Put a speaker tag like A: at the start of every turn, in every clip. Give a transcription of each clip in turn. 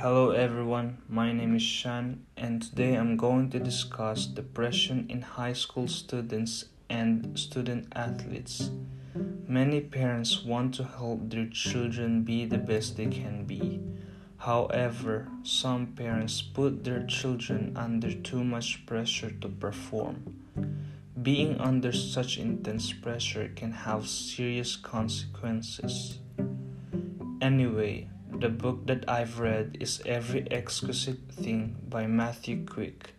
A: Hello everyone, my name is Shan, and today I'm going to discuss depression in high school students and student athletes. Many parents want to help their children be the best they can be. However, some parents put their children under too much pressure to perform. Being under such intense pressure can have serious consequences. Anyway, the book that I've read is Every Exquisite Thing by Matthew Quick.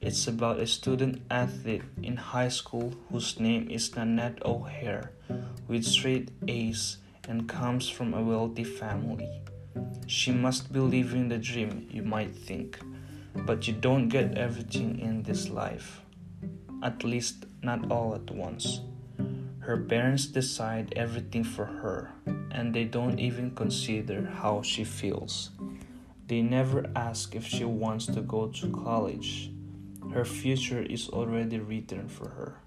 A: It's about a student athlete in high school whose name is Nanette O'Hare, with straight A's and comes from a wealthy family. She must be living the dream, you might think, but you don't get everything in this life at least not all at once. Her parents decide everything for her, and they don't even consider how she feels. They never ask if she wants to go to college. Her future is already written for her.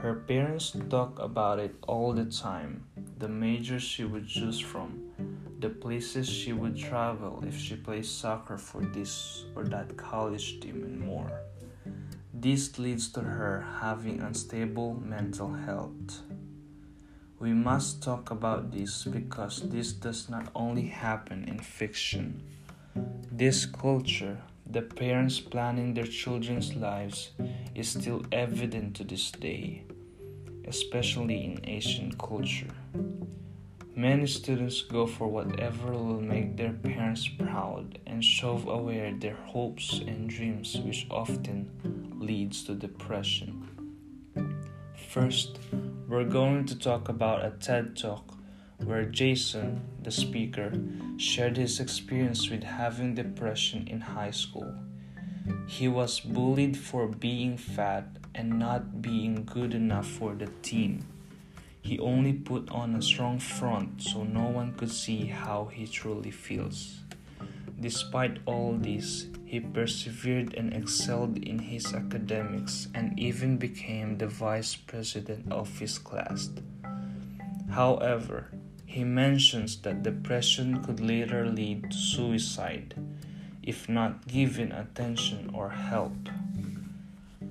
A: Her parents talk about it all the time the majors she would choose from, the places she would travel if she plays soccer for this or that college team, and more. This leads to her having unstable mental health. We must talk about this because this does not only happen in fiction. This culture, the parents planning their children's lives, is still evident to this day, especially in Asian culture. Many students go for whatever will make their parents proud and shove away their hopes and dreams, which often leads to depression. First, we're going to talk about a TED Talk where Jason, the speaker, shared his experience with having depression in high school. He was bullied for being fat and not being good enough for the team. He only put on a strong front so no one could see how he truly feels. Despite all this, he persevered and excelled in his academics and even became the vice president of his class. However, he mentions that depression could later lead to suicide if not given attention or help.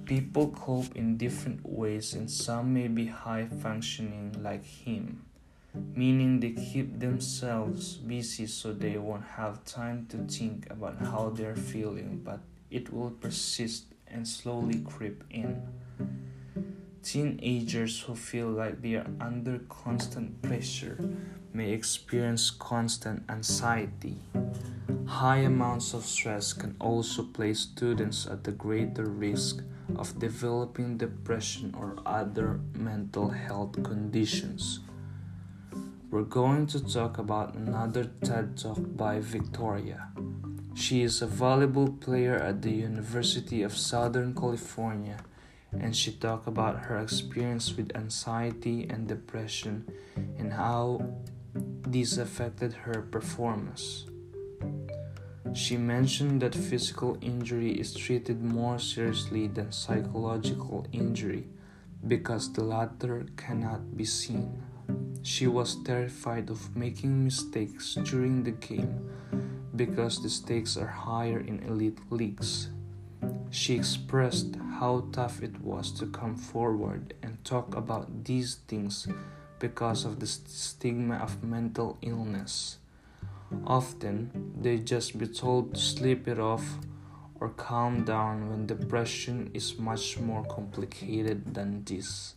A: People cope in different ways, and some may be high functioning like him, meaning they keep themselves busy so they won't have time to think about how they're feeling, but it will persist and slowly creep in. Teenagers who feel like they are under constant pressure may experience constant anxiety. High amounts of stress can also place students at a greater risk of developing depression or other mental health conditions. We're going to talk about another TED Talk by Victoria. She is a volleyball player at the University of Southern California and she talked about her experience with anxiety and depression and how these affected her performance. She mentioned that physical injury is treated more seriously than psychological injury because the latter cannot be seen. She was terrified of making mistakes during the game because the stakes are higher in elite leagues. She expressed how tough it was to come forward and talk about these things because of the stigma of mental illness. Often, they just be told to sleep it off or calm down when depression is much more complicated than this.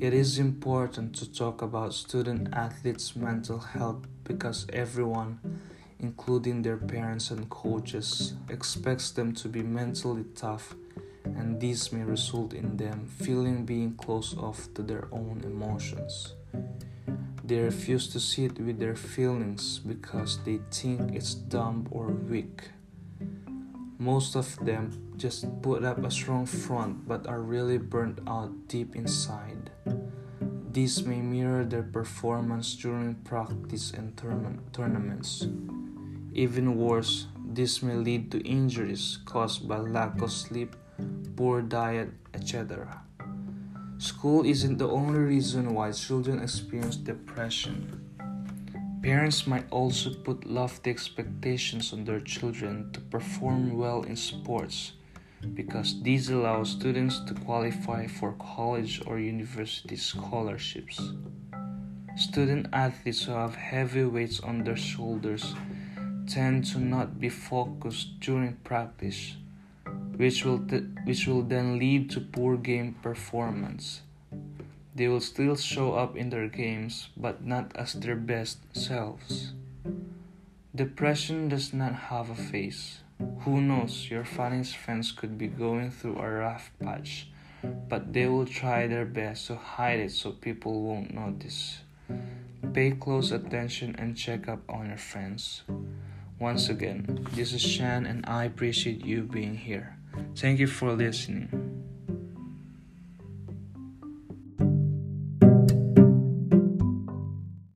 A: It is important to talk about student athletes' mental health because everyone, including their parents and coaches, expects them to be mentally tough, and this may result in them feeling being closed off to their own emotions. They refuse to sit with their feelings because they think it's dumb or weak. Most of them just put up a strong front but are really burnt out deep inside. This may mirror their performance during practice and tournaments. Even worse, this may lead to injuries caused by lack of sleep, poor diet, etc. School isn't the only reason why children experience depression. Parents might also put lofty expectations on their children to perform well in sports because these allow students to qualify for college or university scholarships. Student athletes who have heavy weights on their shoulders tend to not be focused during practice, which will, th- which will then lead to poor game performance. They will still show up in their games, but not as their best selves. Depression does not have a face. Who knows, your funniest friends could be going through a rough patch, but they will try their best to hide it so people won't notice. Pay close attention and check up on your friends. Once again, this is Shan, and I appreciate you being here. Thank you for listening.